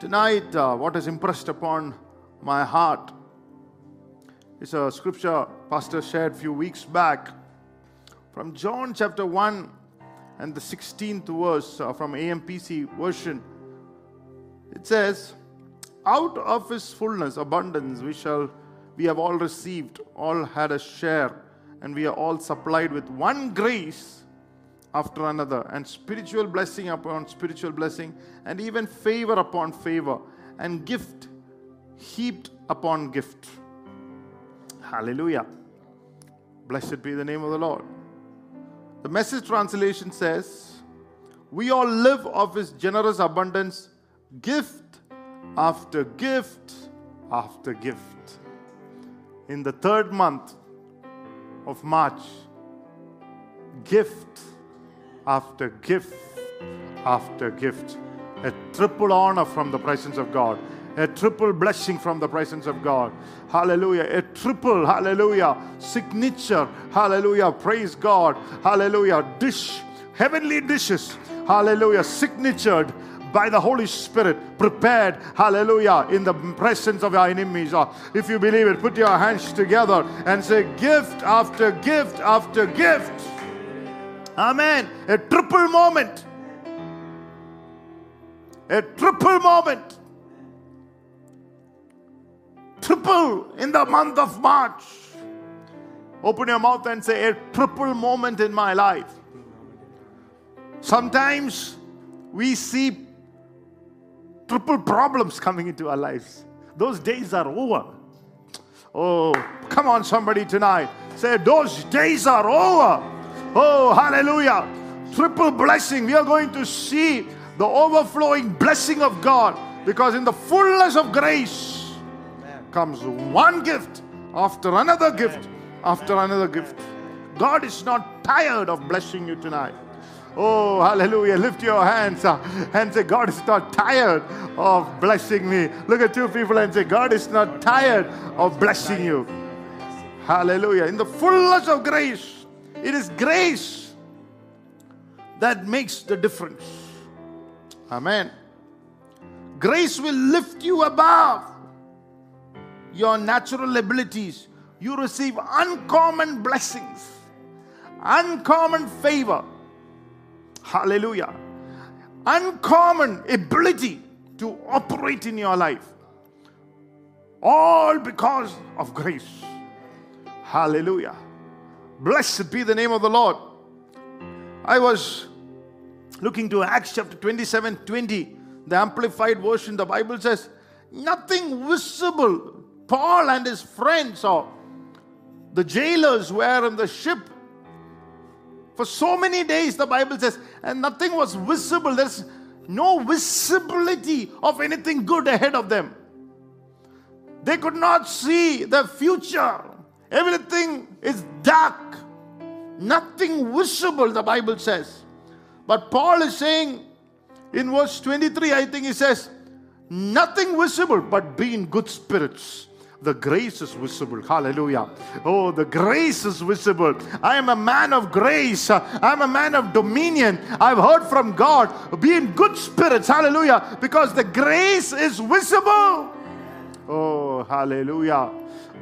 Tonight, uh, what is impressed upon my heart is a scripture Pastor shared a few weeks back from John chapter 1 and the 16th verse uh, from AMPC version. It says, Out of his fullness, abundance, we shall, we have all received, all had a share, and we are all supplied with one grace after another, and spiritual blessing upon spiritual blessing, and even favor upon favor, and gift heaped upon gift. Hallelujah. Blessed be the name of the Lord. The message translation says, We all live of His generous abundance, gift after gift after gift. In the third month of March, gift after gift after gift. A triple honor from the presence of God. A triple blessing from the presence of God. Hallelujah. A triple, hallelujah, signature. Hallelujah. Praise God. Hallelujah. Dish, heavenly dishes. Hallelujah. Signatured by the Holy Spirit, prepared, hallelujah, in the presence of your enemies. Uh, If you believe it, put your hands together and say, gift after gift after gift. Amen. A triple moment. A triple moment. Triple in the month of March. Open your mouth and say, A triple moment in my life. Sometimes we see triple problems coming into our lives. Those days are over. Oh, come on, somebody tonight. Say, Those days are over. Oh, hallelujah. Triple blessing. We are going to see the overflowing blessing of God because in the fullness of grace comes one gift after another gift after another gift. God is not tired of blessing you tonight. Oh, hallelujah. Lift your hands uh, and say, God is not tired of blessing me. Look at two people and say, God is not tired of blessing you. Hallelujah. In the fullness of grace, it is grace that makes the difference. Amen. Grace will lift you above your natural abilities. You receive uncommon blessings, uncommon favor. Hallelujah. Uncommon ability to operate in your life. All because of grace. Hallelujah. Blessed be the name of the Lord. I was looking to Acts chapter 27 20, the Amplified Version. The Bible says, Nothing visible. Paul and his friends, or the jailers, were in the ship for so many days, the Bible says, and nothing was visible. There's no visibility of anything good ahead of them. They could not see the future. Everything is dark. Nothing visible, the Bible says. But Paul is saying in verse 23, I think he says, nothing visible, but be in good spirits. The grace is visible. Hallelujah. Oh, the grace is visible. I am a man of grace. I'm a man of dominion. I've heard from God. Be in good spirits. Hallelujah. Because the grace is visible. Oh, hallelujah.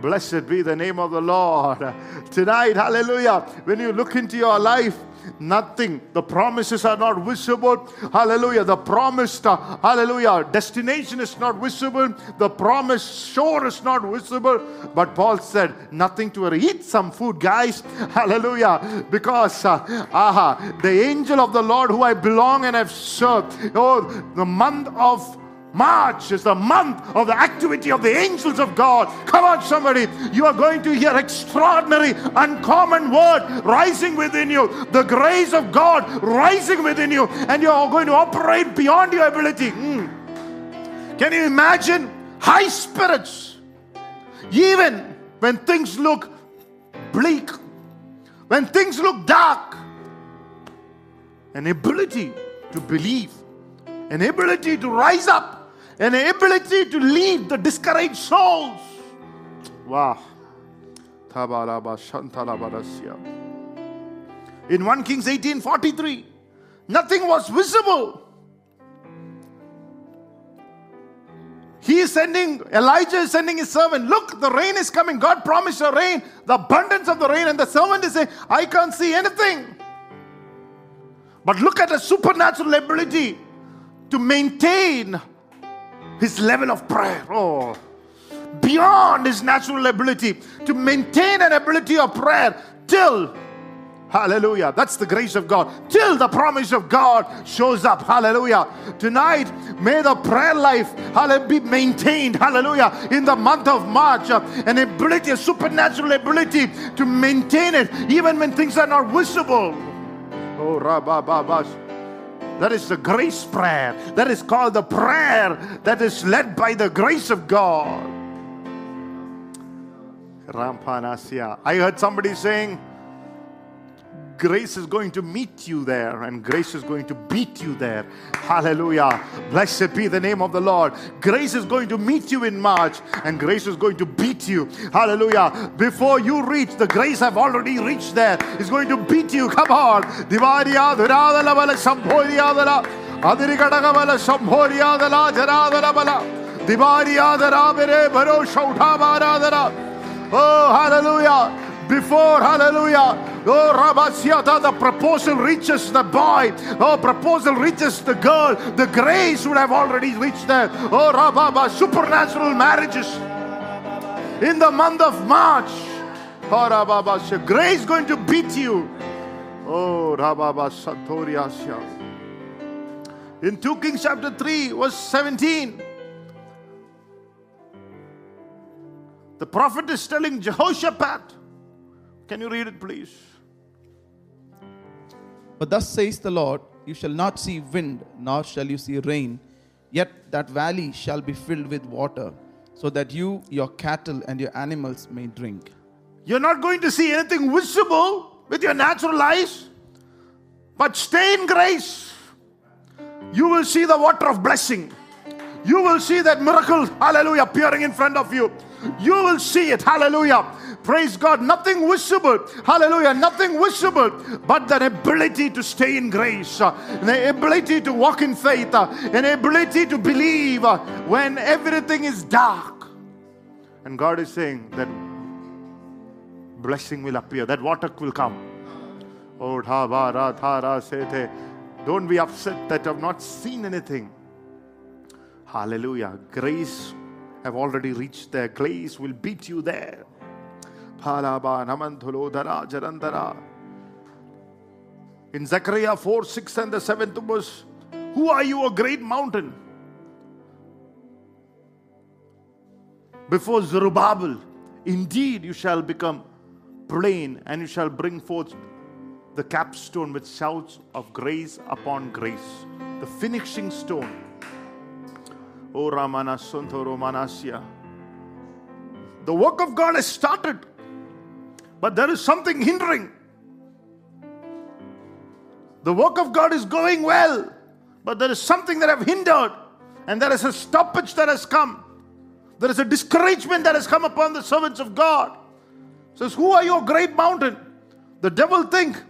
Blessed be the name of the Lord. Tonight, hallelujah. When you look into your life, nothing. The promises are not visible. Hallelujah. The promised, uh, hallelujah, destination is not visible. The promised shore is not visible. But Paul said, nothing to. Eat some food, guys. Hallelujah. Because, uh, aha, the angel of the Lord who I belong and have served. Oh, the month of March is the month of the activity of the angels of God. Come on, somebody. You are going to hear extraordinary, uncommon word rising within you. The grace of God rising within you. And you are going to operate beyond your ability. Mm. Can you imagine high spirits? Even when things look bleak, when things look dark, an ability to believe, an ability to rise up, an ability to lead the discouraged souls. Wow. In 1 Kings 18:43, nothing was visible. He is sending, Elijah is sending his servant. Look, the rain is coming. God promised a rain, the abundance of the rain. And the servant is saying, I can't see anything. But look at the supernatural ability to maintain his level of prayer. Oh, beyond his natural ability to maintain an ability of prayer till Hallelujah. That's the grace of God. Till the promise of God shows up. Hallelujah. Tonight, may the prayer life be maintained. Hallelujah. In the month of March, an ability, a supernatural ability to maintain it even when things are not visible. Oh, Rabababash. That is the grace prayer. That is called the prayer that is led by the grace of God. Rampanasya. I heard somebody saying, grace is going to meet you there and grace is going to beat you there. Hallelujah. Blessed be the name of the Lord. Grace is going to meet you in March and grace is going to beat you. Hallelujah. Before you reach, the grace have already reached there. It's going to beat you. Come on. Sambhoriyadala jaradala bala. Divariya bere baro shautavaradara. Oh, hallelujah. Before, hallelujah. Oh, Rabasiata, the proposal reaches the boy. Oh, proposal reaches the girl. The grace would have already reached them. Oh, Rababa, supernatural marriages in the month of March. Oh, Rababa, grace going to beat you. Oh, Rababa Satoriasya. In 2 Kings chapter 3, verse 17. The prophet is telling Jehoshaphat, can you read it, please? But thus says the Lord, You shall not see wind, nor shall you see rain, yet that valley shall be filled with water, so that you, your cattle, and your animals may drink. You're not going to see anything visible with your natural eyes, but stay in grace. You will see the water of blessing. You will see that miracle, hallelujah, appearing in front of you. You will see it, hallelujah. Praise God. Nothing visible. Hallelujah. Nothing visible. But the ability to stay in grace, uh, the ability to walk in faith, uh, an ability to believe uh, when everything is dark. And God is saying that blessing will appear, that water will come. Oh, don't be upset that I've not seen anything. Hallelujah. Grace have already reached there. Grace will beat you there. In Zechariah 4 6 and the 7th verse, Who are you, a great mountain? Before Zerubbabel, indeed you shall become plain and you shall bring forth the capstone with shouts of grace upon grace, the finishing stone. Oh, o Santoro Manasya. The work of God has started. But there is something hindering. The work of God is going well, but there is something that have hindered, and there is a stoppage that has come. There is a discouragement that has come upon the servants of God. Says, Who are your great mountain? The devil think,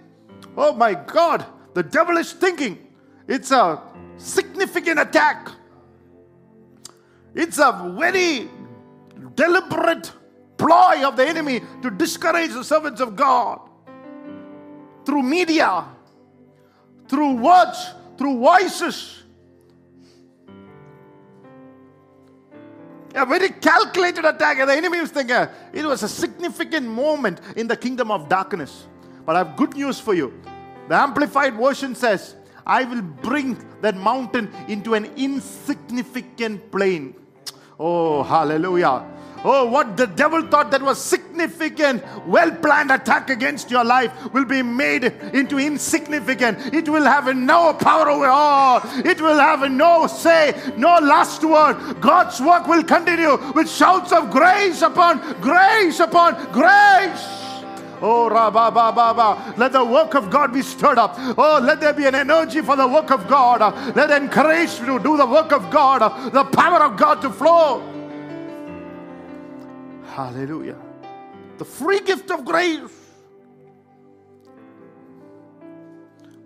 oh my God, the devil is thinking it's a significant attack. It's a very deliberate ploy of the enemy to discourage the servants of God through media, through words, through voices. A very calculated attack. And the enemy was thinking it was a significant moment in the kingdom of darkness. But I have good news for you. The Amplified Version says, I will bring that mountain into an insignificant plain. Oh, hallelujah. Oh, what the devil thought that was significant, well planned attack against your life will be made into insignificant. It will have no power over all. It will have no say, no last word. God's work will continue with shouts of grace upon grace upon grace. Oh, Rabba, ba, ba, ba. let the work of God be stirred up. Oh, let there be an energy for the work of God. Let encourage to do the work of God, the power of God to flow. Hallelujah. The free gift of grace.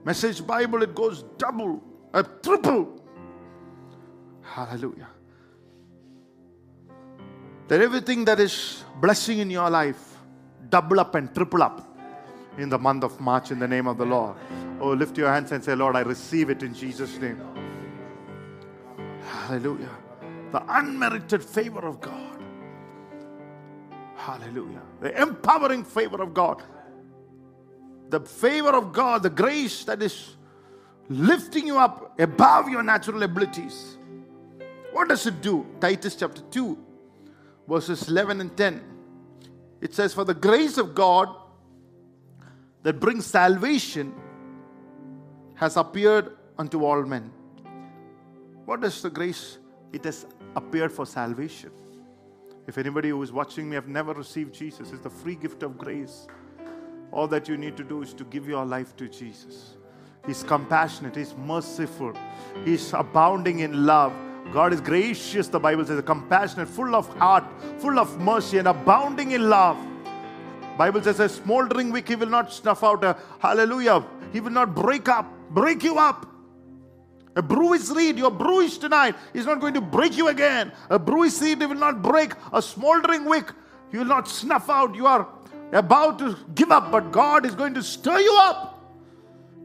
Message Bible, it goes double, a triple. Hallelujah. that everything that is blessing in your life double up and triple up in the month of March in the name of the Lord. Oh, lift your hands and say, Lord, I receive it in Jesus' name. Hallelujah. The unmerited favor of God. Hallelujah. The empowering favor of God. The favor of God, the grace that is lifting you up above your natural abilities. What does it do? Titus chapter 2, verses 11 and 10. It says, For the grace of God that brings salvation has appeared unto all men. What is the grace? It has appeared for salvation. If anybody who is watching me have never received Jesus, it's the free gift of grace. All that you need to do is to give your life to Jesus. He's compassionate, He's merciful, He's abounding in love. God is gracious, the Bible says, compassionate, full of heart, full of mercy, and abounding in love. Bible says, a smoldering wick he will not snuff out. A, hallelujah. He will not break up, break you up. A bruised reed, you're bruised tonight. He's not going to break you again. A bruised reed, he will not break. A smoldering wick, he will not snuff out. You are about to give up, but God is going to stir you up.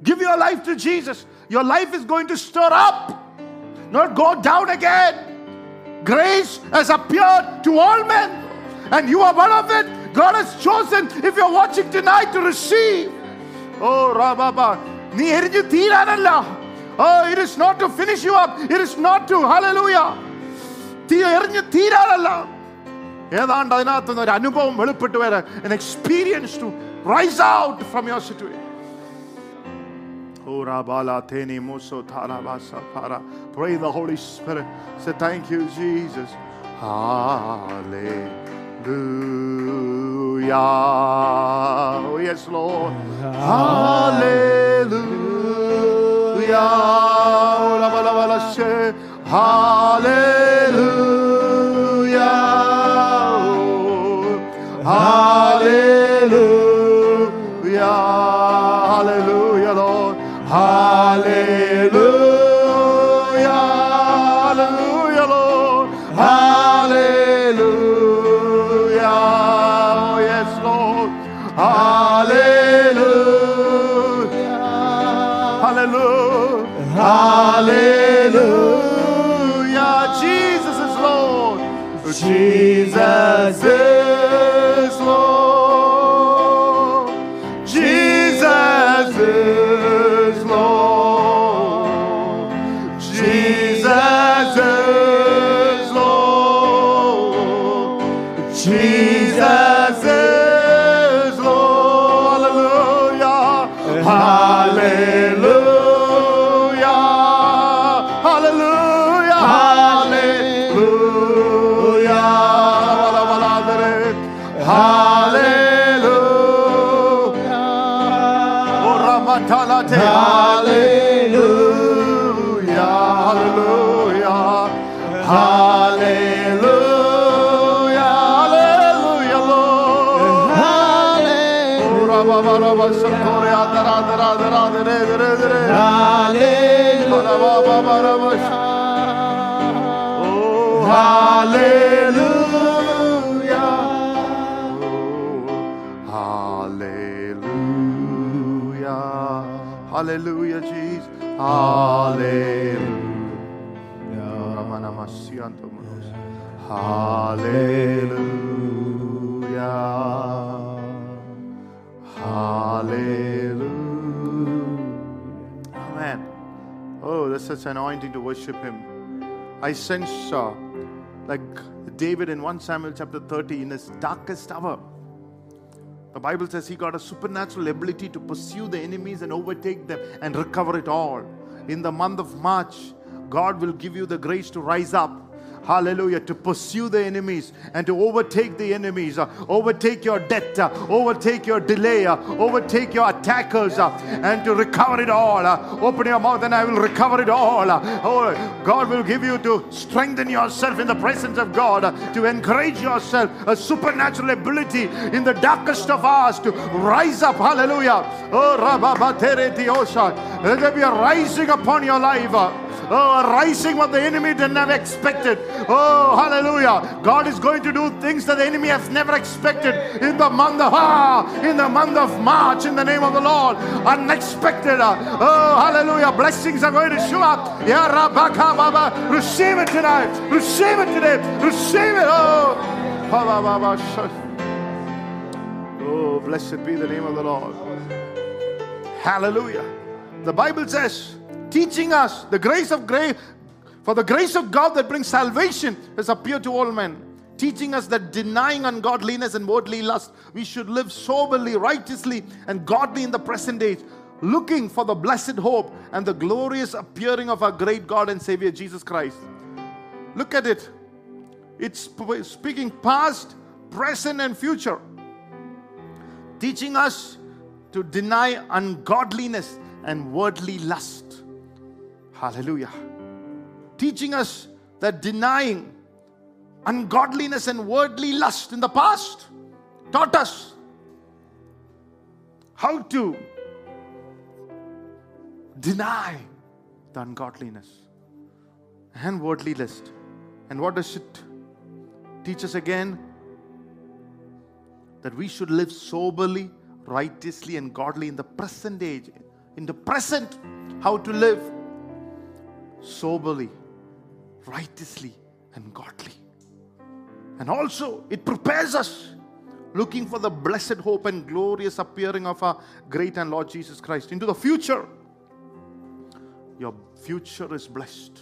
Give your life to Jesus. Your life is going to stir up, not go down again. Grace has appeared to all men, and you are one of it. God has chosen, if you're watching tonight, to receive. Oh, Rababa. നീ എരിഞ്ഞു തീരാനല്ല Oh, it is not to finish you up. It is not to, hallelujah. തീ എറിഞ്ഞ് തീരാനല്ല ഏതാണ്ട് അതിനകത്ത് നിന്ന് ഒരു അനുഭവം വെളിപ്പെട്ട് വരെ an experience to rise out from your Pray the Holy Spirit. Say, Thank you, Jesus. Hallelujah. Oh, yes, Lord. Hallelujah. Hallelujah. Hallelujah. Hallelujah. Hallelujah. Hallelujah. Jesus is Lord. Jesus is Hallelujah. Hallelujah. Hallelujah. Amen. Oh, there's such anointing to worship Him. I sense uh, like David in 1 Samuel chapter 30 in his darkest hour. The Bible says he got a supernatural ability to pursue the enemies and overtake them and recover it all. In the month of March, God will give you the grace to rise up. Hallelujah. To pursue the enemies and to overtake the enemies, uh, overtake your debt, uh, overtake your delay, uh, overtake your attackers, uh, and to recover it all. Uh, open your mouth and I will recover it all. Uh, oh, God will give you to strengthen yourself in the presence of God, to encourage yourself, a supernatural ability in the darkest of hours to rise up. Hallelujah. Oh, Osha. Let there be a rising upon your life. Oh, rising what the enemy didn't have expected. Oh, hallelujah. God is going to do things that the enemy has never expected in the month of ah, in the month of March in the name of the Lord. Unexpected. uh, Oh, hallelujah. Blessings are going to show up. Yeah, Baba. Receive it tonight. Receive it today. Receive it. Oh. Oh, blessed be the name of the Lord. Hallelujah. The Bible says, teaching us the grace of grace, for the grace of God that brings salvation has appeared to all men. Teaching us that denying ungodliness and worldly lust, we should live soberly, righteously, and godly in the present age, looking for the blessed hope and the glorious appearing of our great God and Savior Jesus Christ. Look at it. It's speaking past, present, and future teaching us to deny ungodliness and worldly lust. Hallelujah. Teaching us that denying ungodliness and worldly lust in the past taught us how to deny the ungodliness and worldly lust. And what does it teach us again? that we should live soberly, righteously, and godly in the present age. In the present, how to live soberly, righteously, and godly. And also, it prepares us looking for the blessed hope and glorious appearing of our great and Lord Jesus Christ into the future. Your future is blessed.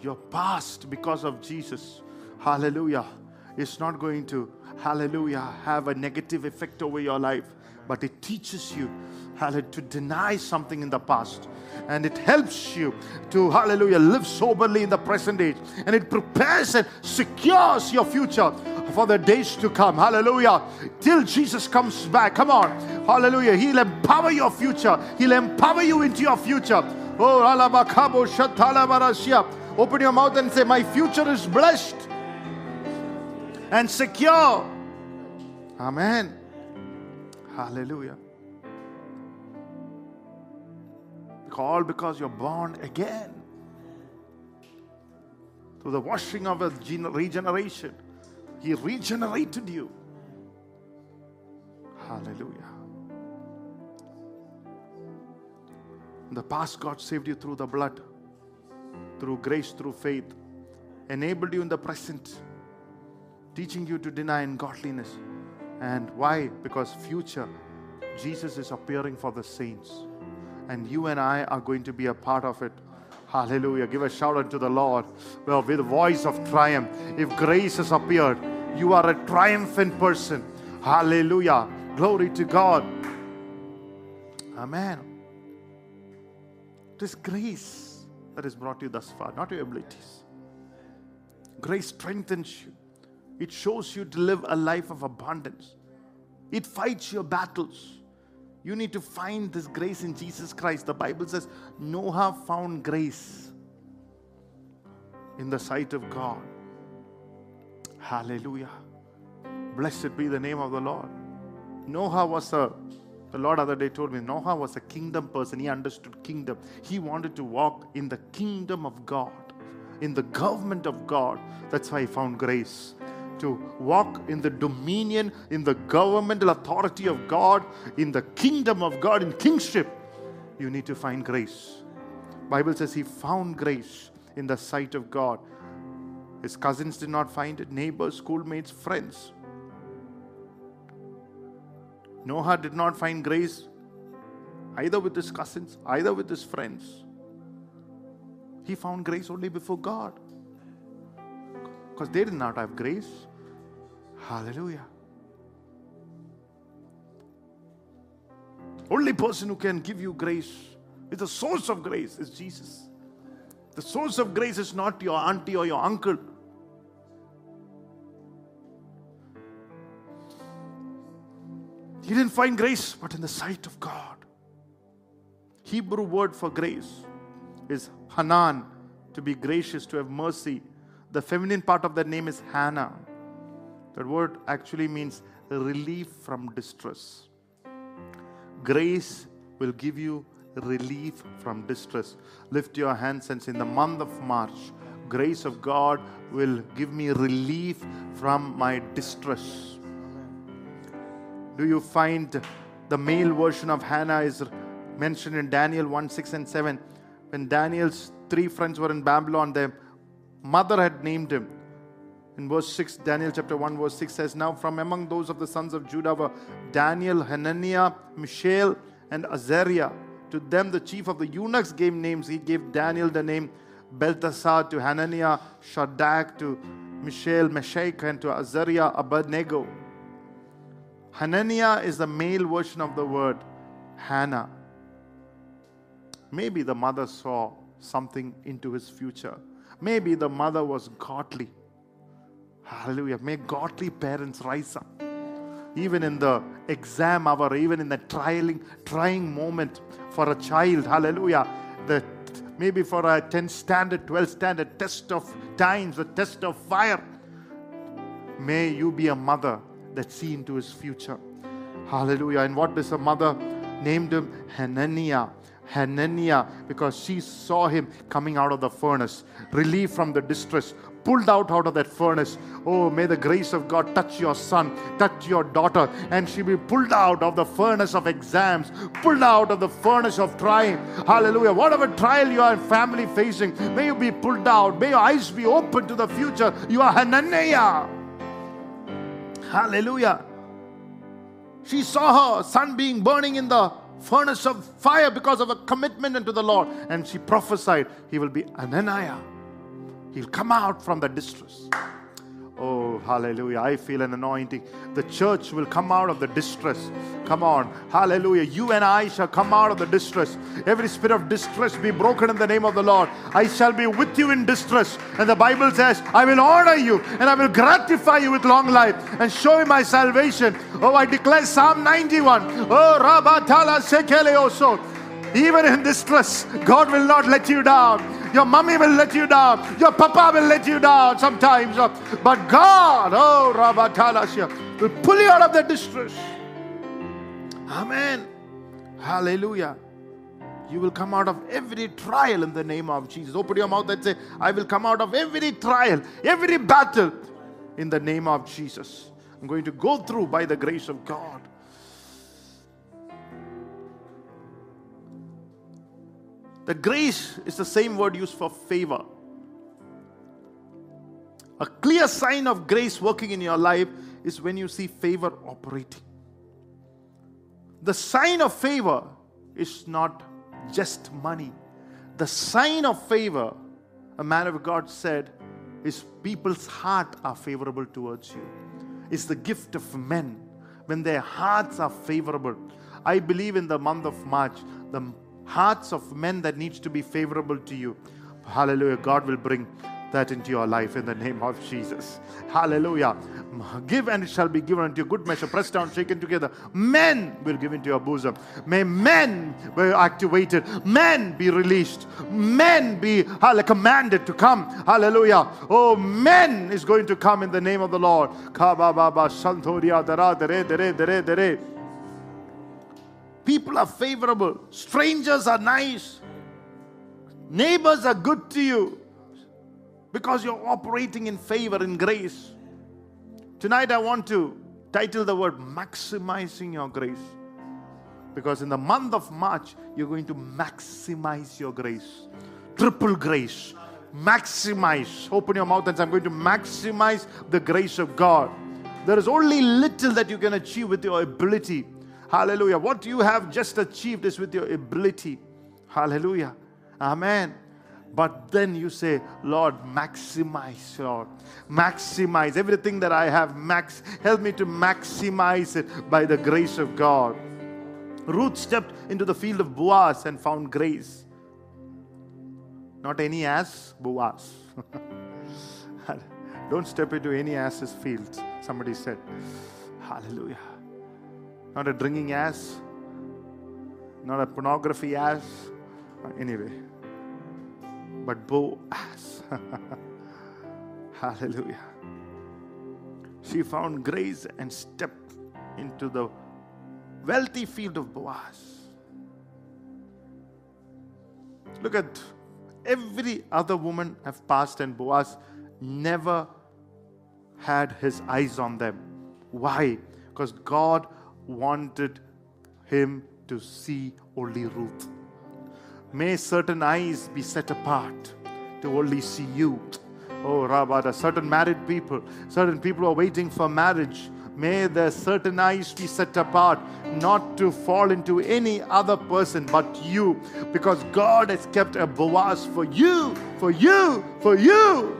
Your past, because of Jesus, hallelujah, is not going to hallelujah, have a negative effect over your life, but it teaches you, hallelujah, to deny something in the past. And it helps you to, hallelujah, live soberly in the present age. And it prepares and secures your future for the days to come. Hallelujah. Till Jesus comes back. Come on. Hallelujah. He'll empower your future. He'll empower you into your future. Oh. Open your mouth and say, My future is blessed and secure. Amen. Hallelujah. All because you're born again through the washing of a regeneration. He regenerated you. Hallelujah. In the past, God saved you through the blood, through grace, through faith, enabled you in the present teaching you to deny ungodliness. And why? Because future, Jesus is appearing for the saints. And you and I are going to be a part of it. Hallelujah. Give a shout unto the Lord. Well, with a voice of triumph. If grace has appeared, you are a triumphant person. Hallelujah. Glory to God. Amen. It is grace that has brought you thus far, not your abilities. Grace strengthens you. It shows you to live a life of abundance. It fights your battles. You need to find this grace in Jesus Christ. The Bible says Noah found grace in the sight of God. Hallelujah. Blessed be the name of the Lord. Noah was a, the Lord other day told me, Noah was a kingdom person. He understood kingdom. He wanted to walk in the kingdom of God, in the government of God. That's why he found grace to walk in the dominion, in the governmental authority of God, in the kingdom of God, in kingship, you need to find grace. Bible says he found grace in the sight of God. His cousins did not find it, neighbors, schoolmates, friends. Noah did not find grace either with his cousins, either with his friends. He found grace only before God because they did not have grace. Hallelujah. Only person who can give you grace is the source of grace is Jesus. The source of grace is not your auntie or your uncle. He didn't find grace, but in the sight of God. Hebrew word for grace is Hanan, to be gracious, to have mercy. The feminine part of that name is Hannah. That word actually means relief from distress. Grace will give you relief from distress. Lift your hands and say, In the month of March, grace of God will give me relief from my distress. Do you find the male version of Hannah is mentioned in Daniel 1 6 and 7? When Daniel's three friends were in Babylon, their mother had named him. In verse 6, Daniel chapter 1, verse 6 says, Now from among those of the sons of Judah were Daniel, Hananiah, Mishael, and Azariah. To them, the chief of the eunuchs gave names. He gave Daniel the name Belteshazzar, to Hananiah, Shadrach, to Mishael, Meshach, and to Azariah, Abednego. Hananiah is the male version of the word Hannah. Maybe the mother saw something into his future. Maybe the mother was godly. Hallelujah. May godly parents rise up. Even in the exam hour, even in the trialing, trying moment for a child. Hallelujah. The maybe for a 10 standard, 12 standard test of times, a test of fire. May you be a mother that see into his future. Hallelujah. And what does a mother? Named him Hananiah. Hananiah, because she saw him coming out of the furnace, relief from the distress, pulled out out of that furnace. Oh, may the grace of God touch your son, touch your daughter, and she be pulled out of the furnace of exams, pulled out of the furnace of trying. Hallelujah. Whatever trial you are family facing, may you be pulled out. May your eyes be open to the future. You are Hananiah. Hallelujah. She saw her son being burning in the furnace of fire because of a commitment unto the Lord. And she prophesied, He will be Ananiah. He'll come out from the distress. Oh, hallelujah. I feel an anointing. The church will come out of the distress. Come on. Hallelujah. You and I shall come out of the distress. Every spirit of distress be broken in the name of the Lord. I shall be with you in distress. And the Bible says, I will honor you and I will gratify you with long life and show you my salvation. Oh, I declare Psalm 91. Oh, Rabatala Sekeleoso. Even in distress, God will not let you down. Your mommy will let you down. Your papa will let you down sometimes. But God, oh, Rabatalasya, will pull you out of the distress. Amen. Hallelujah. You will come out of every trial in the name of Jesus. Open your mouth and say, I will come out of every trial, every battle in the name of Jesus. I'm going to go through by the grace of God. The grace is the same word used for favor. A clear sign of grace working in your life is when you see favor operating. The sign of favor is not just money. The sign of favor, a man of God said, is people's heart are favorable towards you. It's the gift of men when their hearts are favorable. I believe in the month of March, the hearts of men that needs to be favorable to you. Hallelujah. God will bring that into your life in the name of Jesus. Hallelujah. Give and it shall be given unto you. Good measure, pressed down, shaken together. Men will give into your bosom. May men be activated. Men be released. Men be commanded to come. Hallelujah. Oh, men is going to come in the name of the Lord. People are favorable. Strangers are nice. Neighbors are good to you because you're operating in favor, in grace. Tonight, I want to title the word maximizing your grace. Because in the month of March, you're going to maximize your grace. Triple grace. Maximize. Open your mouth and say, I'm going to maximize the grace of God. There is only little that you can achieve with your ability Hallelujah. What you have just achieved is with your ability. Hallelujah. Amen. But then you say, Lord, maximize, Lord. Maximize everything that I have. Max, help me to maximize it by the grace of God. Ruth stepped into the field of Boaz and found grace. Not any ass, Boaz. Don't step into any ass's field, somebody said. Hallelujah. Not a drinking ass, not a pornography ass. Anyway, but Bo ass. Hallelujah. She found grace and stepped into the wealthy field of Boaz. Look at every other woman have passed, and Boaz never had his eyes on them. Why? Because God wanted him to see only Ruth. May certain eyes be set apart to only see you. Oh, Rabada, certain married people, certain people who are waiting for marriage. May their certain eyes be set apart, not to fall into any other person but you, because God has kept a Boaz for you, for you, for you.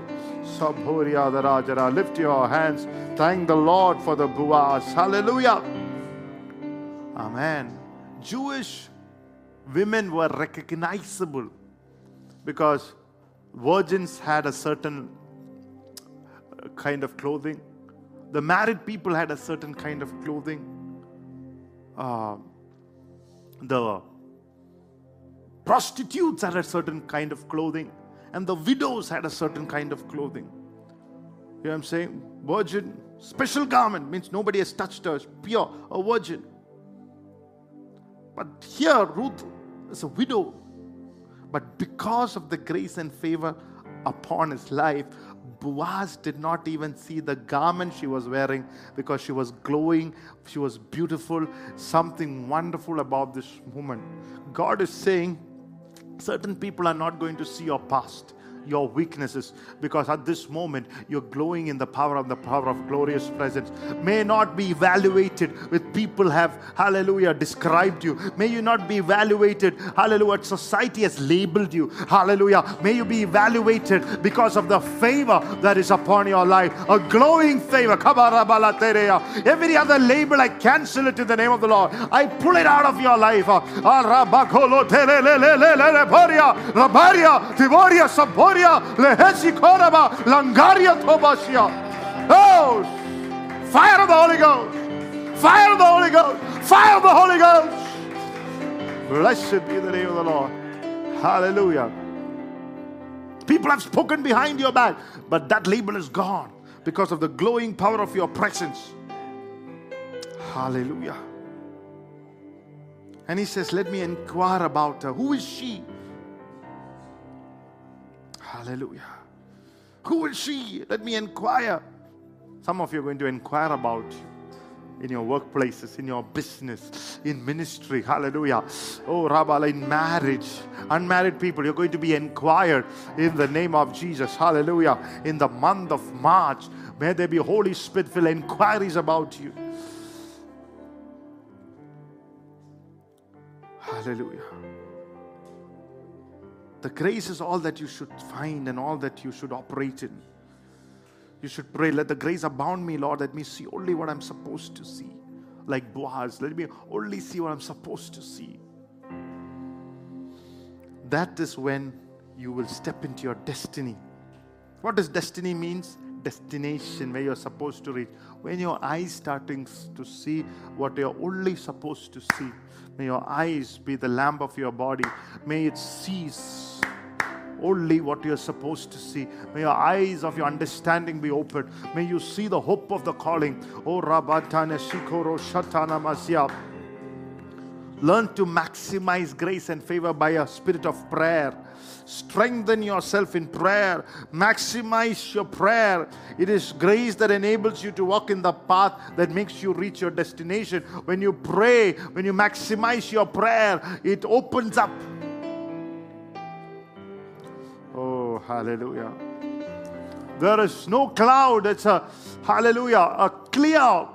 Sabhoria Rajara, lift your hands. Thank the Lord for the Boaz. Hallelujah. Amen. Jewish women were recognizable because virgins had a certain uh, kind of clothing. The married people had a certain kind of clothing. Uh, the prostitutes had a certain kind of clothing. And the widows had a certain kind of clothing. You know what I'm saying? Virgin, special garment means nobody has touched her, pure, a virgin. But here, Ruth is a widow. But because of the grace and favor upon his life, Boaz did not even see the garment she was wearing because she was glowing, she was beautiful, something wonderful about this woman. God is saying, certain people are not going to see your past your weaknesses because at this moment you're glowing in the power of the power of glorious presence. May not be evaluated with people have hallelujah described you. May you not be evaluated hallelujah society has labeled you. Hallelujah. May you be evaluated because of the favor that is upon your life. A glowing favor. Every other label I cancel it in the name of the Lord. I pull it out of your life ah, Lehesi Koraba, Langaria Tobasia. Oh, fire of the Holy Ghost, fire of the Holy Ghost, fire of the Holy Ghost. Blessed be the name of the Lord. Hallelujah. People have spoken behind your back, but that label is gone because of the glowing power of your presence. Hallelujah. And he says, Let me inquire about her. Who is she? Hallelujah. Who is she? Let me inquire. Some of you are going to inquire about you in your workplaces, in your business, in ministry. Hallelujah. Oh, Rabbi, in marriage, unmarried people, you're going to be inquired in the name of Jesus. Hallelujah. In the month of March, may there be Holy Spirit filled inquiries about you. Hallelujah. The grace is all that you should find and all that you should operate in. You should pray, let the grace abound me, Lord. Let me see only what I'm supposed to see. Like Boaz, let me only see what I'm supposed to see. That is when you will step into your destiny. What does destiny means? Destination where you're supposed to reach. When your eyes starting to see what you're only supposed to see. May your eyes be the lamp of your body. May it cease only what you're supposed to see. May your eyes of your understanding be opened. May you see the hope of the calling. Oh, Rabatana Shikoro Shatana Masya. Learn to maximize grace and favor by a spirit of prayer. Strengthen yourself in prayer. Maximize your prayer. It is grace that enables you to walk in the path that makes you reach your destination. When you pray, when you maximize your prayer, it opens up Oh, hallelujah. There is no cloud. It's a hallelujah, a clear,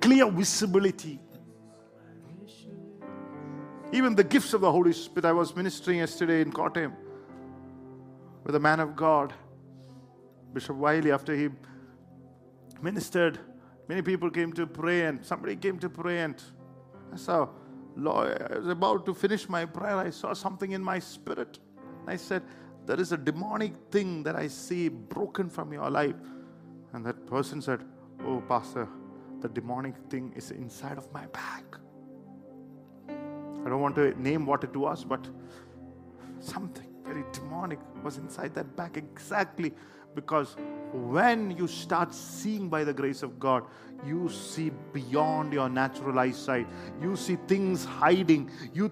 clear visibility. Even the gifts of the Holy Spirit. I was ministering yesterday in Kottayam with a man of God, Bishop Wiley, after he ministered. Many people came to pray, and somebody came to pray, and I saw I was about to finish my prayer. I saw something in my spirit. I said, There is a demonic thing that I see broken from your life. And that person said, Oh, Pastor, the demonic thing is inside of my back. I don't want to name what it was, but something very demonic was inside that bag exactly because when you start seeing by the grace of God, you see beyond your natural eyesight. You see things hiding. You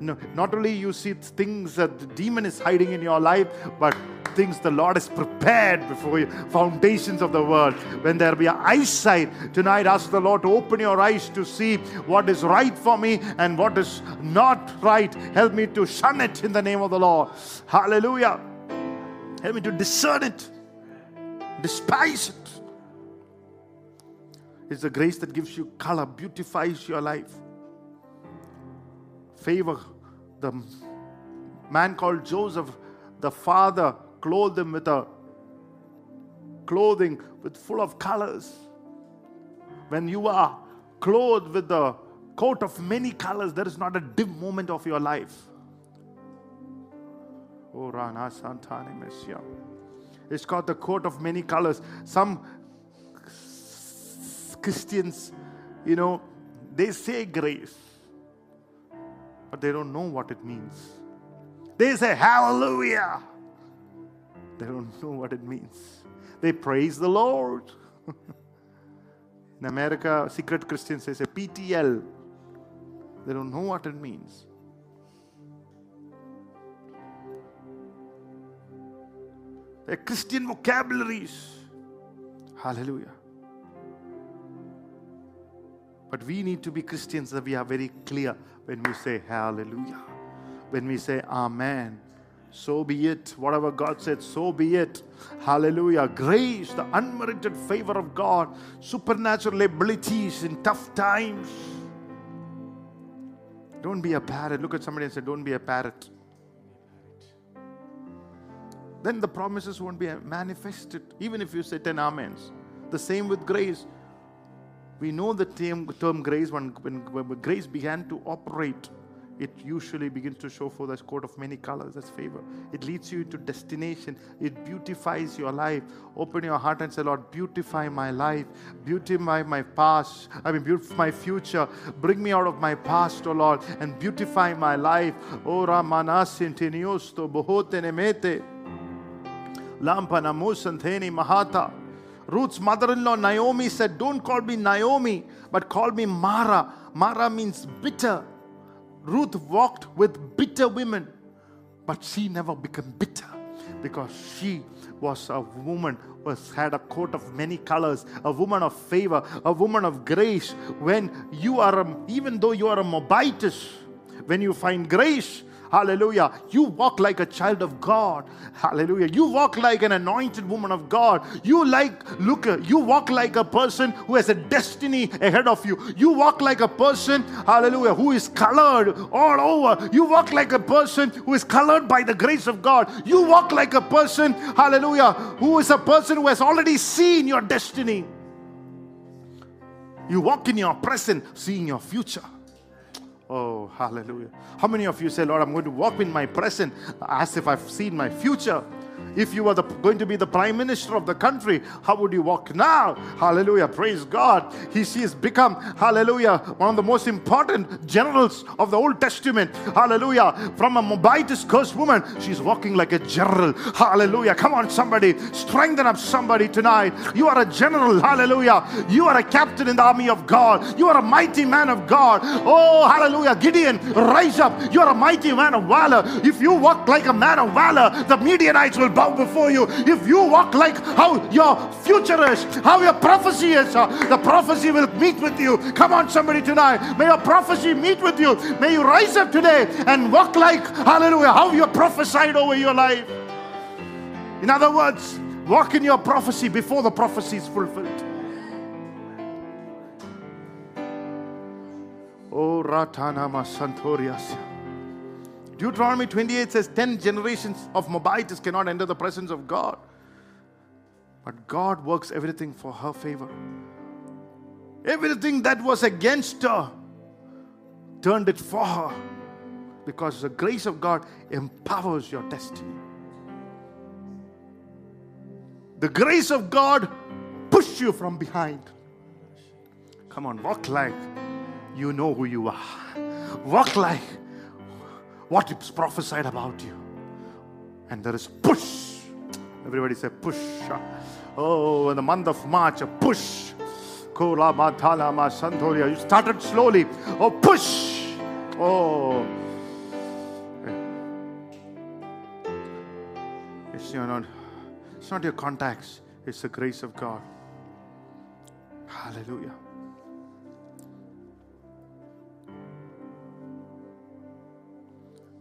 no, not only you see things that the demon is hiding in your life, but things the Lord has prepared before you, foundations of the world. When there be eyesight, tonight ask the Lord to open your eyes to see what is right for me and what is not right. Help me to shun it in the name of the Lord. Hallelujah. Help me to discern it, despise it. It's the grace that gives you color, beautifies your life. Favor. The man called Joseph, the father clothed him with a clothing with full of colors. When you are clothed with the coat of many colors, there is not a dim moment of your life. Oh. It's called the coat of many colors. Some Christians, you know, they say grace, but they don't know what it means. They say hallelujah. They don't know what it means. They praise the Lord. In America, secret Christians say PTL. They don't know what it means. They're Christian vocabularies. Hallelujah. But we need to be Christians that we are very clear when we say hallelujah, when we say amen. So be it. Whatever God said, so be it. Hallelujah. Grace, the unmerited favor of God, supernatural abilities in tough times. Don't be a parrot. Look at somebody and say, Don't be a parrot. Then the promises won't be manifested, even if you say 10 amens. The same with grace. We know the term, term grace, when, when, when grace began to operate, it usually begins to show forth as coat of many colors as favor. It leads you to destination. It beautifies your life. Open your heart and say, Lord, beautify my life. Beautify my past. I mean, beautify my future. Bring me out of my past, O Lord, and beautify my life. Ora manasintiniosto bohotenemete. Lampana musantheni mahata. Ruth's mother in law Naomi said, Don't call me Naomi, but call me Mara. Mara means bitter. Ruth walked with bitter women, but she never became bitter because she was a woman who had a coat of many colors, a woman of favor, a woman of grace. When you are, a, even though you are a Moabitess, when you find grace, Hallelujah. You walk like a child of God. Hallelujah. You walk like an anointed woman of God. You like look uh, you walk like a person who has a destiny ahead of you. You walk like a person, hallelujah, who is colored all over. You walk like a person who is colored by the grace of God. You walk like a person, hallelujah, who is a person who has already seen your destiny. You walk in your present, seeing your future. Oh, hallelujah. How many of you say, Lord, I'm going to walk in my present as if I've seen my future? If you were the, going to be the prime minister of the country, how would you walk now? Hallelujah. Praise God. He, has become, hallelujah, one of the most important generals of the Old Testament. Hallelujah. From a Moabitess cursed woman, she's walking like a general. Hallelujah. Come on, somebody. Strengthen up somebody tonight. You are a general. Hallelujah. You are a captain in the army of God. You are a mighty man of God. Oh, hallelujah. Gideon, rise up. You are a mighty man of valor. If you walk like a man of valor, the Midianites will bow before you. If you walk like how your future is, how your prophecy is, uh, the prophecy will meet with you. Come on, somebody tonight. May your prophecy meet with you. May you rise up today and walk like, hallelujah, how you prophesied over your life. In other words, walk in your prophecy before the prophecy is fulfilled. Oh, Ratanama Santorias. Deuteronomy 28 says 10 generations of Moabites cannot enter the presence of God. But God works everything for her favor. Everything that was against her turned it for her because the grace of God empowers your destiny. The grace of God pushes you from behind. Come on, walk like you know who you are. Walk like what is prophesied about you. and there is push. Everybody say push. Oh, in the month of March, a push. You started slowly. Oh, push. Oh. Eh. It's you not, it's not your contacts, it's the grace of God. Hallelujah.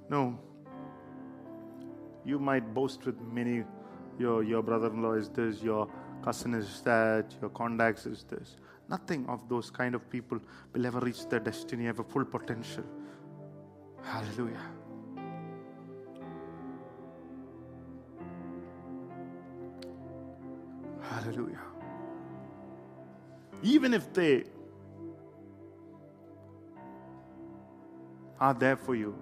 No. You might boast with many, your, your brother in law is this, your cousin is that, your contacts is this. Nothing of those kind of people will ever reach their destiny, have a full potential. Hallelujah. Hallelujah. Even if they are there for you,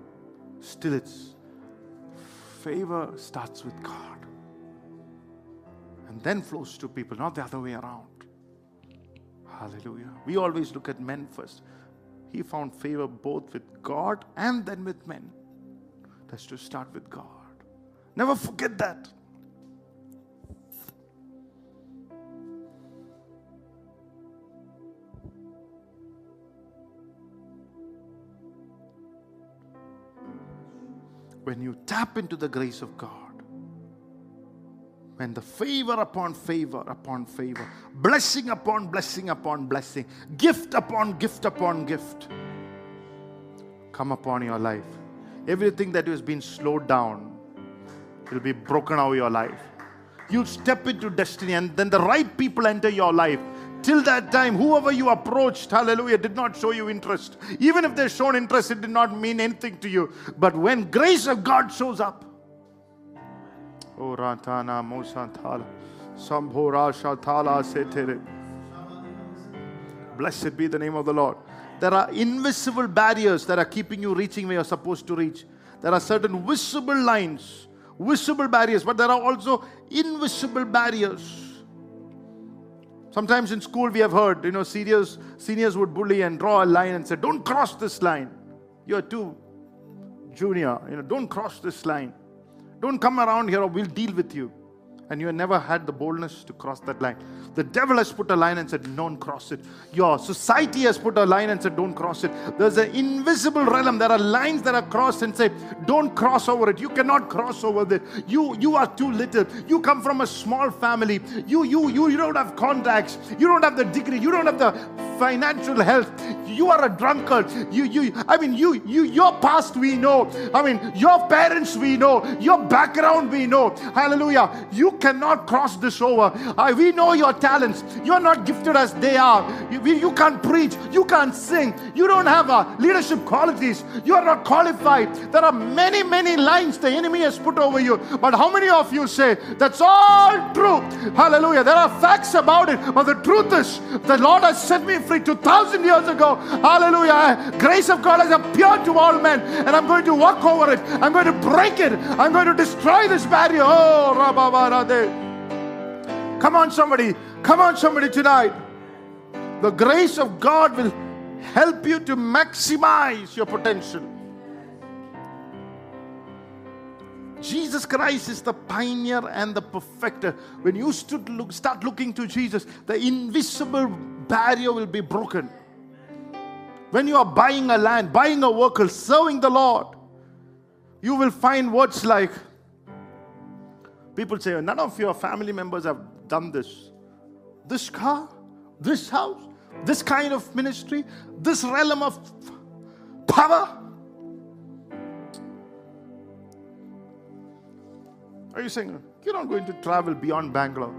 still it's favor starts with God and then flows to people, not the other way around. Hallelujah. We always look at men first. He found favor both with God and then with men. That's to start with God. Never forget that. When you tap into the grace of God, when the favor upon favor upon favor, blessing upon blessing upon blessing, gift upon gift upon gift come upon your life, everything that has been slowed down will be broken out of your life. You step into destiny, and then the right people enter your life Till that time, whoever you approached, hallelujah, did not show you interest. Even if they shown interest, it did not mean anything to you. But when grace of God shows up, Oh Ratana Mosantala. Blessed be the name of the Lord. There are invisible barriers that are keeping you reaching where you're supposed to reach. There are certain visible lines, visible barriers, but there are also invisible barriers. Sometimes in school we have heard, you know, seniors, seniors would bully and draw a line and say, Don't cross this line. You're too junior. You know, don't cross this line. Don't come around here or we'll deal with you and you have never had the boldness to cross that line. The devil has put a line and said, Don't cross it. Your society has put a line and said, Don't cross it. There's an invisible realm. There are lines that are crossed and say, Don't cross over it. You cannot cross over it. You you are too little. You come from a small family. You you you, you don't have contacts. You don't have the degree. You don't have the financial health. You are a drunkard. You you I mean you you your past we know. I mean your parents we know. Your background we know. Hallelujah. You cannot cross this over. We know your talents. You're not gifted as they are. You, you can't preach. You can't sing. You don't have uh, leadership qualities. You are not qualified. There are many, many lines the enemy has put over you. But how many of you say that's all true? Hallelujah. There are facts about it. But the truth is, the Lord has set me free 2,000 years ago. Hallelujah. Grace of God has appeared to all men. And I'm going to walk over it. I'm going to break it. I'm going to destroy this barrier. Oh, Rababara. Come on, somebody. Come on, somebody tonight. The grace of God will help you to maximize your potential. Jesus Christ is the pioneer and the perfecter. When you look, start looking to Jesus, the invisible barrier will be broken. When you are buying a land, buying a worker, serving the Lord, you will find words like, People say, none of your family members have done this. This car, this house, this kind of ministry, this realm of power. Are you saying you're not going to travel beyond Bangalore?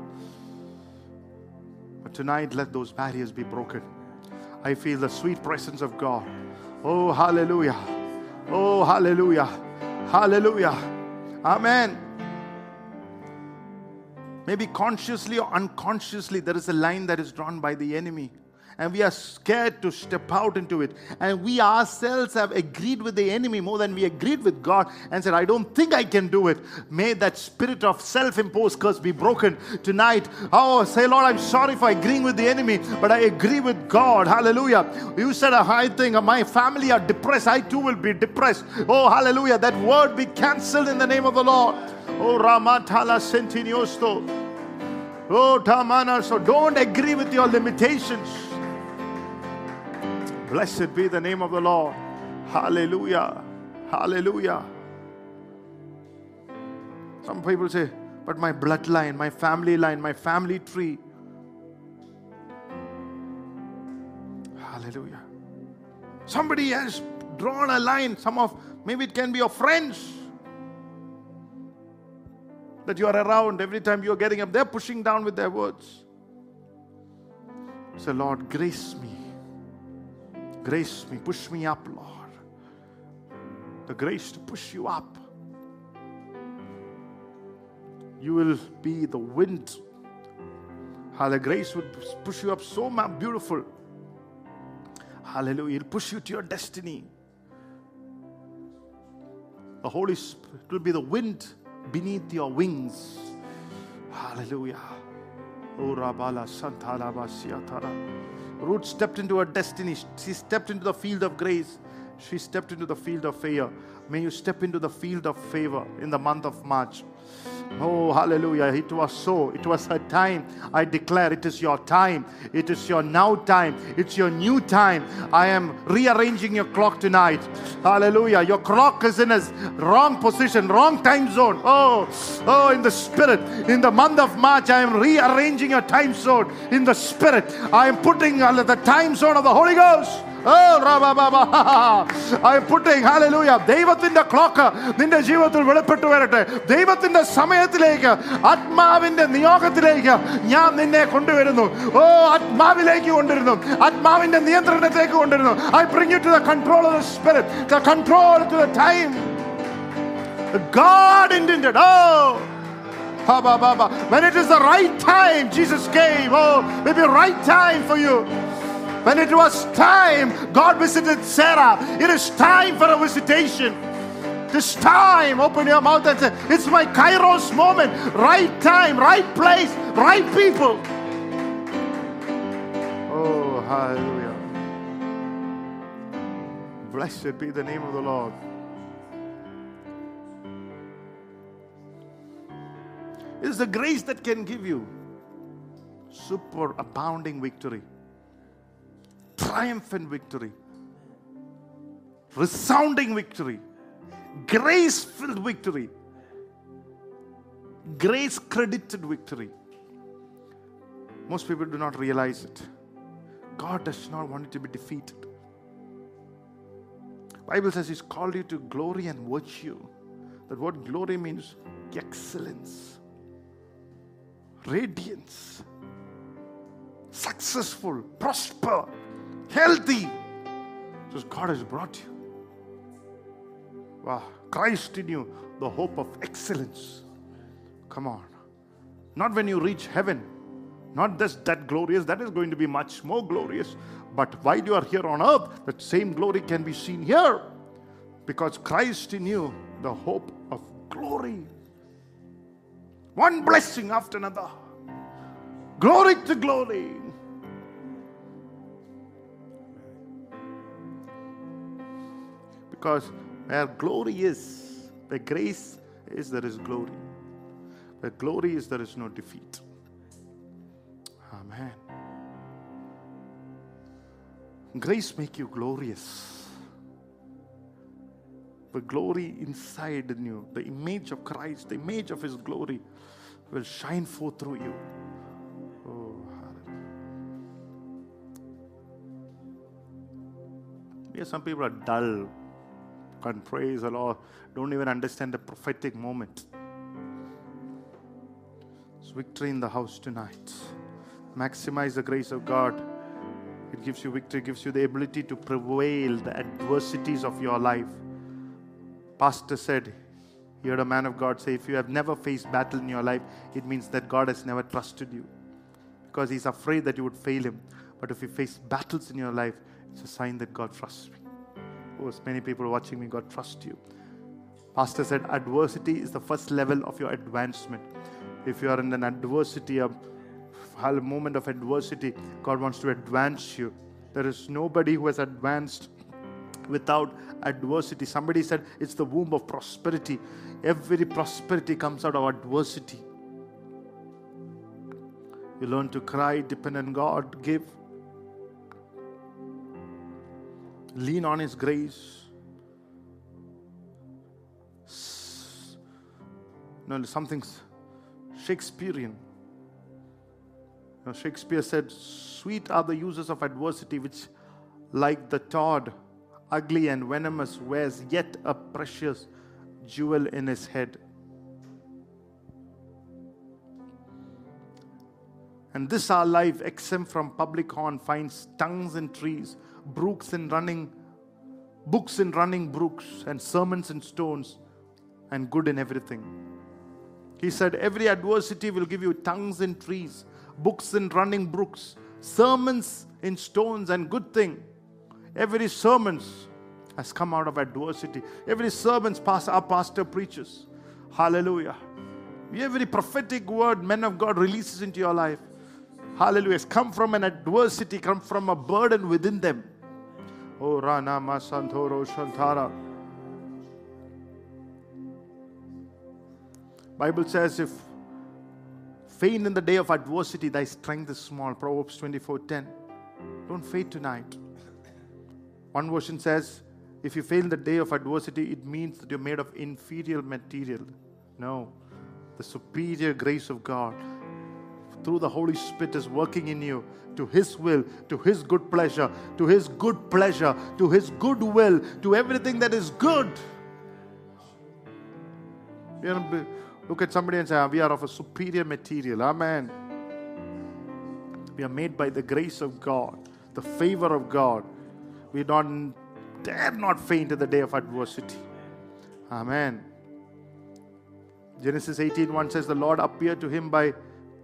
But tonight, let those barriers be broken. I feel the sweet presence of God. Oh, hallelujah. Oh, hallelujah. Hallelujah. Amen. Maybe consciously or unconsciously, there is a line that is drawn by the enemy. And we are scared to step out into it. And we ourselves have agreed with the enemy more than we agreed with God and said, I don't think I can do it. May that spirit of self imposed curse be broken tonight. Oh, say, Lord, I'm sorry for agreeing with the enemy, but I agree with God. Hallelujah. You said a high thing, my family are depressed. I too will be depressed. Oh, hallelujah. That word be cancelled in the name of the Lord. Oh, Ramatala Sentiniosto. Oh, Tamana. So don't agree with your limitations. Blessed be the name of the Lord. Hallelujah. Hallelujah. Some people say, but my bloodline, my family line, my family tree. Hallelujah. Somebody has drawn a line. Some of, maybe it can be your friends that you are around every time you're getting up. They're pushing down with their words. Say, Lord, grace me. Grace me. Push me up, Lord. The grace to push you up. You will be the wind. How the grace would push you up so beautiful. Hallelujah. It'll push you to your destiny. The Holy Spirit will be the wind beneath your wings. Hallelujah. Oh, Ruth stepped into her destiny. She stepped into the field of grace. She stepped into the field of favor. May you step into the field of favor in the month of March. Oh, hallelujah. It was so. It was her time. I declare it is your time. It is your now time. It's your new time. I am rearranging your clock tonight. Hallelujah. Your clock is in a wrong position, wrong time zone. Oh, oh, in the spirit. In the month of March, I am rearranging your time zone in the spirit. I am putting the time zone of the Holy Ghost. ദൈവത്തിന്റെ clock നിന്റെ ജീവിതത്തിൽ വെളിപ്പെട്ടു വരട്ടെ. ദൈവത്തിന്റെ സമയത്തിലേക്ക് ആത്മാവിന്റെ നിയോഗത്തിലേക്ക് ഞാൻ നിന്നെ കൊണ്ടുവരുന്നു. ഓ ആത്മാവിലേക്ക് കൊണ്ടുവരുന്നു. ആത്മാവിന്റെ നിയന്ത്രണത്തിലേക്ക് കൊണ്ടുവരുന്നു. I bring you to the control of the spirit the control to the time God intended. Oh, When it is the right time, Jesus came. Oh, maybe right time for you. When it was time, God visited Sarah. It is time for a visitation. This time, open your mouth and say, It's my Kairos moment. Right time, right place, right people. Oh, hallelujah. Blessed be the name of the Lord. It is the grace that can give you super abounding victory triumphant victory, resounding victory, grace filled victory, grace credited victory. Most people do not realize it. God does not want you to be defeated. Bible says He's called you to glory and virtue. That word glory means excellence, radiance, successful, prosper, healthy. Just God has brought you. Wow. Christ in you, the hope of excellence. Come on. Not when you reach heaven. Not just that glorious, that is going to be much more glorious. But while you are here on earth, that same glory can be seen here. Because Christ in you, the hope of glory. One blessing after another. Glory to glory. Because where glory is, where grace is, there is glory. Where glory is, there is no defeat. Amen. Grace make you glorious. The glory inside in you, the image of Christ, the image of His glory, will shine forth through you. Oh, Yes, some people are dull, can't praise the Lord, don't even understand the prophetic moment. It's victory in the house tonight. Maximize the grace of God. It gives you victory, gives you the ability to prevail the adversities of your life. Pastor said, you heard a man of God say, if you have never faced battle in your life, it means that God has never trusted you because he's afraid that you would fail him. But if you face battles in your life, it's a sign that God trusts me. Many people watching me, God trusts you. Pastor said adversity is the first level of your advancement. If you are in an adversity, a moment of adversity, God wants to advance you. There is nobody who has advanced without adversity. Somebody said it's the womb of prosperity. Every prosperity comes out of adversity. You learn to cry, depend on God, give. Lean on His grace. No, something's Shakespearean. Know, Shakespeare said, Sweet are the uses of adversity, which, like the toad, ugly and venomous, wears yet a precious jewel in his head. And this our life, exempt from public horn, finds tongues in trees, brooks in running, books in running brooks, and sermons in stones, and good in everything. He said, Every adversity will give you tongues in trees, books in running brooks, sermons in stones, and good thing. Every sermons has come out of adversity. Every sermon's past our pastor preaches. Hallelujah. Every prophetic word men of God releases into your life. Hallelujah. Come from an adversity, come from a burden within them. Oh Rana Masantoro Shantara. Bible says if faint in the day of adversity, thy strength is small. Proverbs 24:10. Don't faint tonight. One version says, if you fail in the day of adversity, it means that you're made of inferior material. No. The superior grace of God through the Holy Spirit is working in you to His will, to His good pleasure, to His good pleasure, to His good will, to everything that is good. You know, look at somebody and say, We are of a superior material. Amen. We are made by the grace of God, the favor of God. We don't dare not faint in the day of adversity. Amen. Genesis 18:1 says, The Lord appeared to him by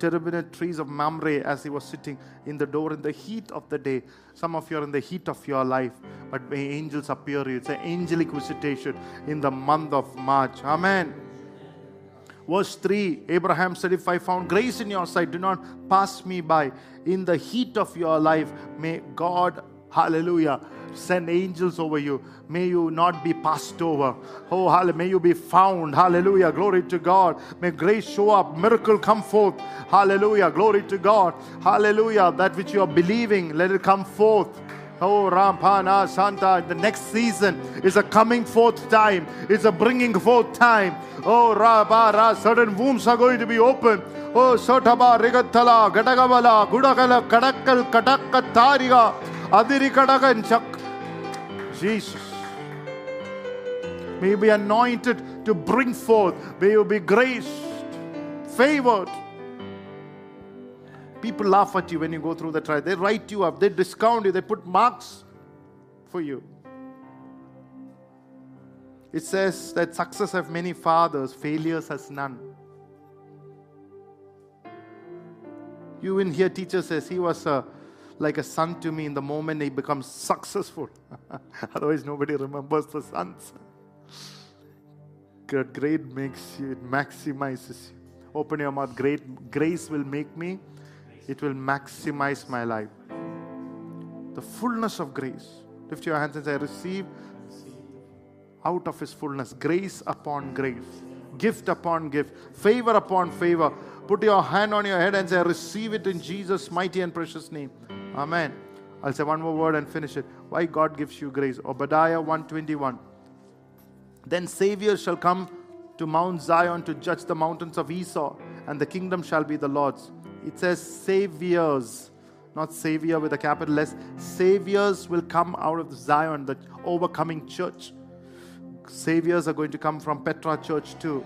terebinth trees of Mamre as he was sitting in the door in the heat of the day. Some of you are in the heat of your life, but may angels appear you. It's an angelic visitation in the month of March. Amen. Verse 3 Abraham said, If I found grace in your sight, do not pass me by. In the heat of your life, may God, hallelujah, send angels over you. May you not be passed over. Oh, hallelujah. May you be found. Hallelujah. Glory to God. May grace show up. Miracle come forth. Hallelujah. Glory to God. Hallelujah. That which you are believing, let it come forth. Oh, Rampana Santa, the next season is a coming forth time. It's a bringing forth time. Oh, Rabara, certain wombs are going to be open. Oh, Sotaba, Rigatala, Gadagabala, Gudakala, Kadakal, Kadakatariga. Jesus. May you be anointed to bring forth. May you be graced, favored. People laugh at you when you go through the trial. They write you up, they discount you, they put marks for you. It says that success has many fathers, failures has none. You in here, teacher says he was a, like a son to me in the moment he becomes successful. Otherwise, nobody remembers the sons. God, great makes you, it maximizes you. Open your mouth. Great grace will make me, it will maximize my life. The fullness of grace. Lift your hands and say, Receive out of His fullness, grace upon grace, gift upon gift, favor upon favor. Put your hand on your head and say, Receive it in Jesus' mighty and precious name. Amen. I'll say one more word and finish it. Why God gives you grace. Obadiah 121. Then Savior shall come to Mount Zion to judge the mountains of Esau, and the kingdom shall be the Lord's. It says saviors, not savior with a capital S. Saviors will come out of Zion, the overcoming church. Saviors are going to come from Petra Church too.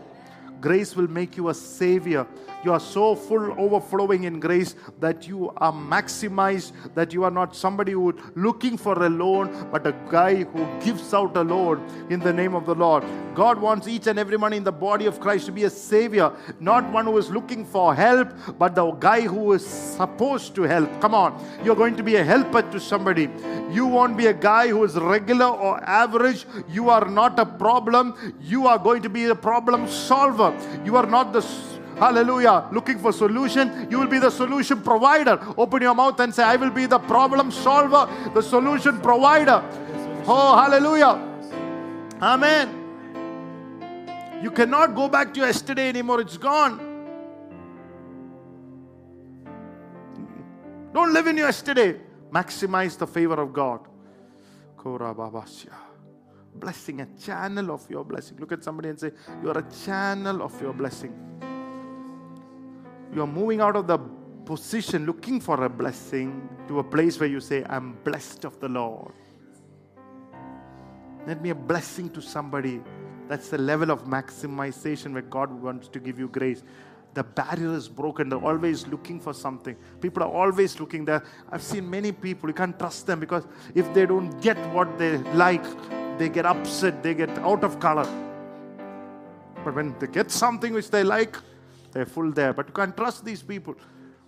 Grace will make you a savior. You are so full, overflowing in grace that you are maximized, that you are not somebody who looking for a loan, but a guy who gives out a loan in the name of the Lord. God wants each and every one in the body of Christ to be a savior, not one who is looking for help, but the guy who is supposed to help. Come on, you're going to be a helper to somebody. You won't be a guy who is regular or average. You are not a problem. You are going to be a problem solver. You are not the hallelujah looking for solution. You will be the solution provider. Open your mouth and say i will be the problem solver the solution provider. Oh hallelujah. Amen. You cannot go back to yesterday anymore. It's gone. Don't live in yesterday. Maximize the favor of god. Kora babasya. Blessing a channel of your blessing look at somebody and say you are a channel of your blessing you are moving out of the position looking for a blessing to a place where you say, I'm blessed of the Lord. Let me a blessing to somebody. That's the level of maximization where God wants to give you grace. The barrier is broken. They're always looking for something. People are always looking there. I've seen many people, you can't trust them because if they don't get what they like, they get upset, they get out of color. But when they get something which they like, they're full there. But you can't trust these people.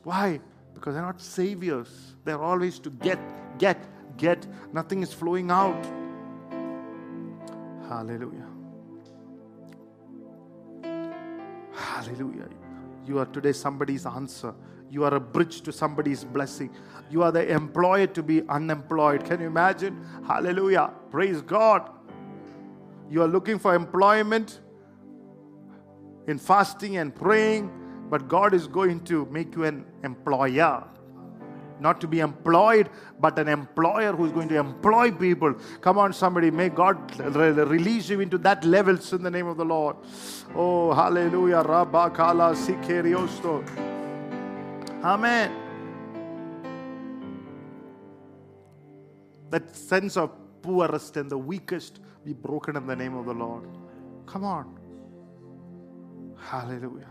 Why? Because they're not saviors. They're always to get, get, get. Nothing is flowing out. Hallelujah. Hallelujah. You are today somebody's answer. You are a bridge to somebody's blessing. You are the employer to be unemployed. Can you imagine? Hallelujah. Praise God. You are looking for employment in fasting and praying, but God is going to make you an employer. Not to be employed, but an employer who is going to employ people. Come on, somebody. May God re- release you into that levels in the name of the Lord. Oh, hallelujah. Rabba kala sikeriosto. Amen. That sense of poorest and the weakest be broken in the name of the Lord. Come on. Hallelujah.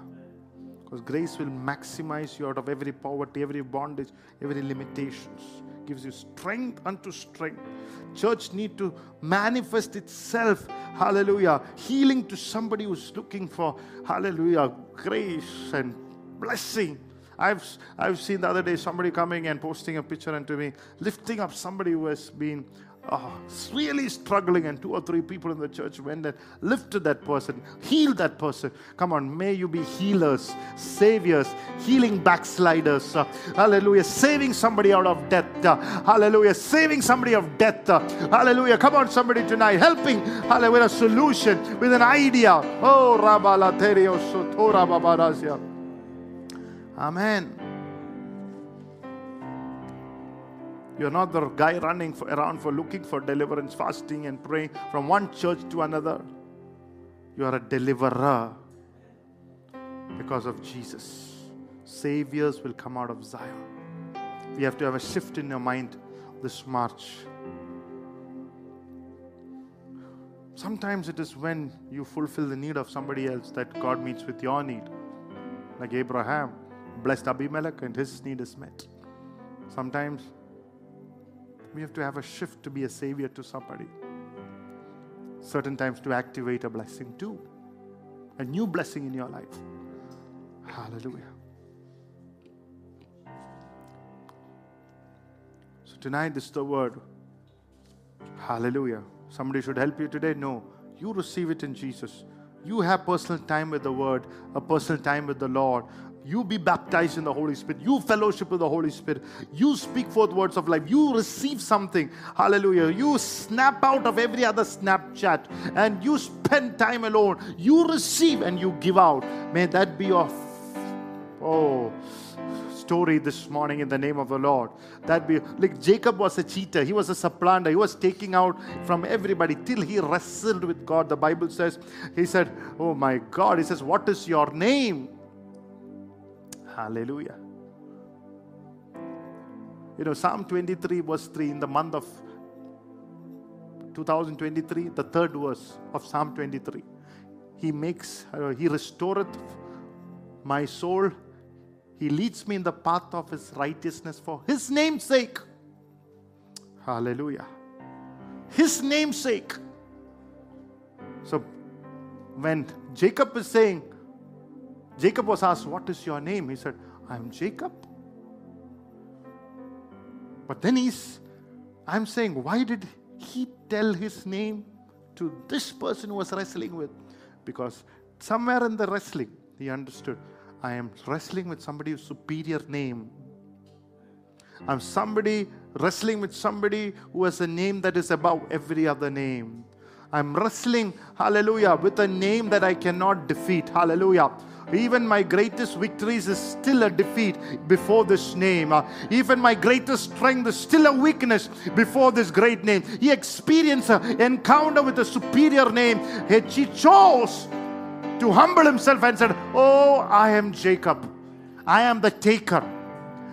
Because grace will maximize you out of every poverty, every bondage, every limitations. Gives you strength unto strength. Church need to manifest itself. Hallelujah. Healing to somebody who's looking for hallelujah grace and blessing. I've I've seen the other day somebody coming and posting a picture and to me, lifting up somebody who has been oh, really struggling, and two or three people in the church went and lifted that person, healed that person. Come on, may you be healers, saviors, healing backsliders. Uh, hallelujah. Saving somebody out of death. Uh, hallelujah. Saving somebody of death. Uh, hallelujah. Come on, somebody tonight, helping hallelujah, with a solution, with an idea. Oh, Rabalaterio Sotora Babarazia. Amen. You're not the guy running for, around for looking for deliverance, fasting, and praying from one church to another. You are a deliverer because of Jesus. Saviors will come out of Zion. We have to have a shift in your mind this March. Sometimes it is when you fulfill the need of somebody else that God meets with your need. Like Abraham blessed Abimelech and his need is met. Sometimes we have to have a shift to be a savior to somebody. Certain times to activate a blessing too. A new blessing in your life. Hallelujah. So tonight this is the word. Hallelujah. Somebody should help you today? No. You receive it in Jesus. You have personal time with the word, a personal time with the Lord. You be baptized in the Holy Spirit. You fellowship with the Holy Spirit. You speak forth words of life. You receive something. Hallelujah. You snap out of every other Snapchat and you spend time alone. You receive and you give out. May that be your oh story this morning in the name of the Lord. That be like Jacob was a cheater, he was a supplanter, he was taking out from everybody till he wrestled with God. The Bible says, He said, Oh my God, He says, What is your name? Hallelujah. You know, Psalm 23, verse 3, in the month of 2023, the third verse of Psalm 23. He makes, uh, He restoreth my soul. He leads me in the path of His righteousness for His name's sake. Hallelujah. His name's sake. So when Jacob is saying, Jacob was asked, What is your name? He said, I'm Jacob. But then he's, I'm saying, why did he tell his name to this person who was wrestling with? Because somewhere in the wrestling, he understood, I am wrestling with somebody with superior name. I'm somebody wrestling with somebody who has a name that is above every other name. I'm wrestling, hallelujah, with a name that I cannot defeat. Hallelujah. Even my greatest victories is still a defeat before this name. Even my greatest strength is still a weakness before this great name. He experienced an encounter with a superior name. He chose to humble himself and said, Oh, I am Jacob. I am the taker.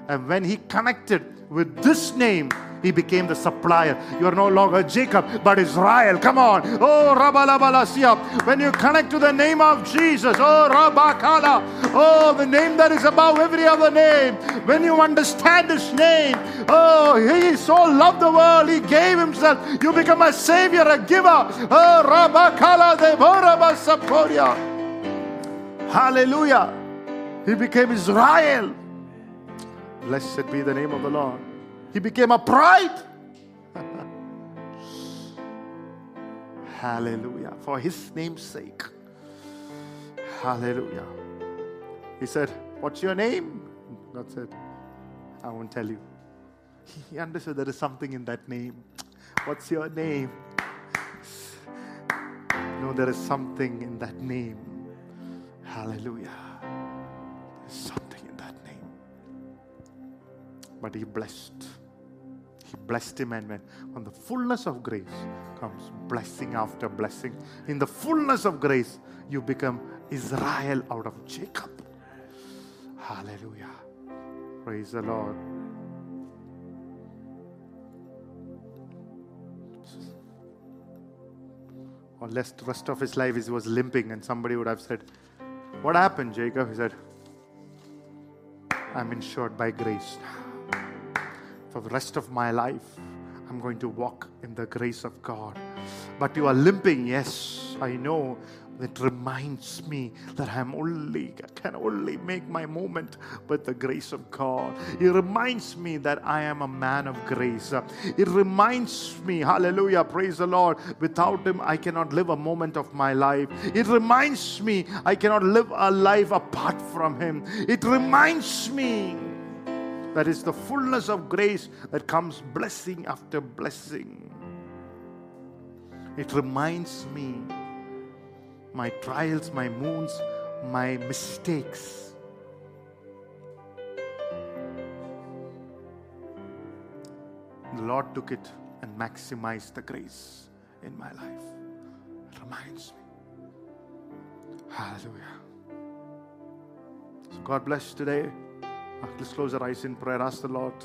And when he connected with this name, he became the supplier. You are no longer Jacob, but Israel. Come on. Oh, Rabalabalasia. When you connect to the name of Jesus, oh, Rabakala. Oh, the name that is above every other name. When you understand his name, oh, he so loved the world, he gave himself. You become a savior, a giver. Oh, Rabakala Devorabasaporia. Hallelujah. He became Israel. Blessed be the name of the Lord. He became a bride. Hallelujah. For his name's sake. Hallelujah. He said, What's your name? God said, I won't tell you. He understood there is something in that name. What's your name? No, there is something in that name. Hallelujah. There's something in that name. But he blessed. Blessed him, and when from the fullness of grace comes blessing after blessing. In the fullness of grace, you become Israel out of Jacob. Hallelujah. Praise the Lord. Or lest rest of his life he was limping, and somebody would have said, What happened, Jacob? He said, I'm insured by grace. For the rest of my life, I'm going to walk in the grace of God. But you are limping, yes, I know. It reminds me that I'm only can only make my moment with the grace of God. It reminds me that I am a man of grace. It reminds me, hallelujah, praise the Lord. Without Him, I cannot live a moment of my life. It reminds me I cannot live a life apart from Him. It reminds me that is the fullness of grace that comes blessing after blessing. It reminds me my trials, my moons, my mistakes. The Lord took it and maximized the grace in my life. It reminds me. Hallelujah. So God bless you today. Let's close our eyes in prayer. Ask the Lord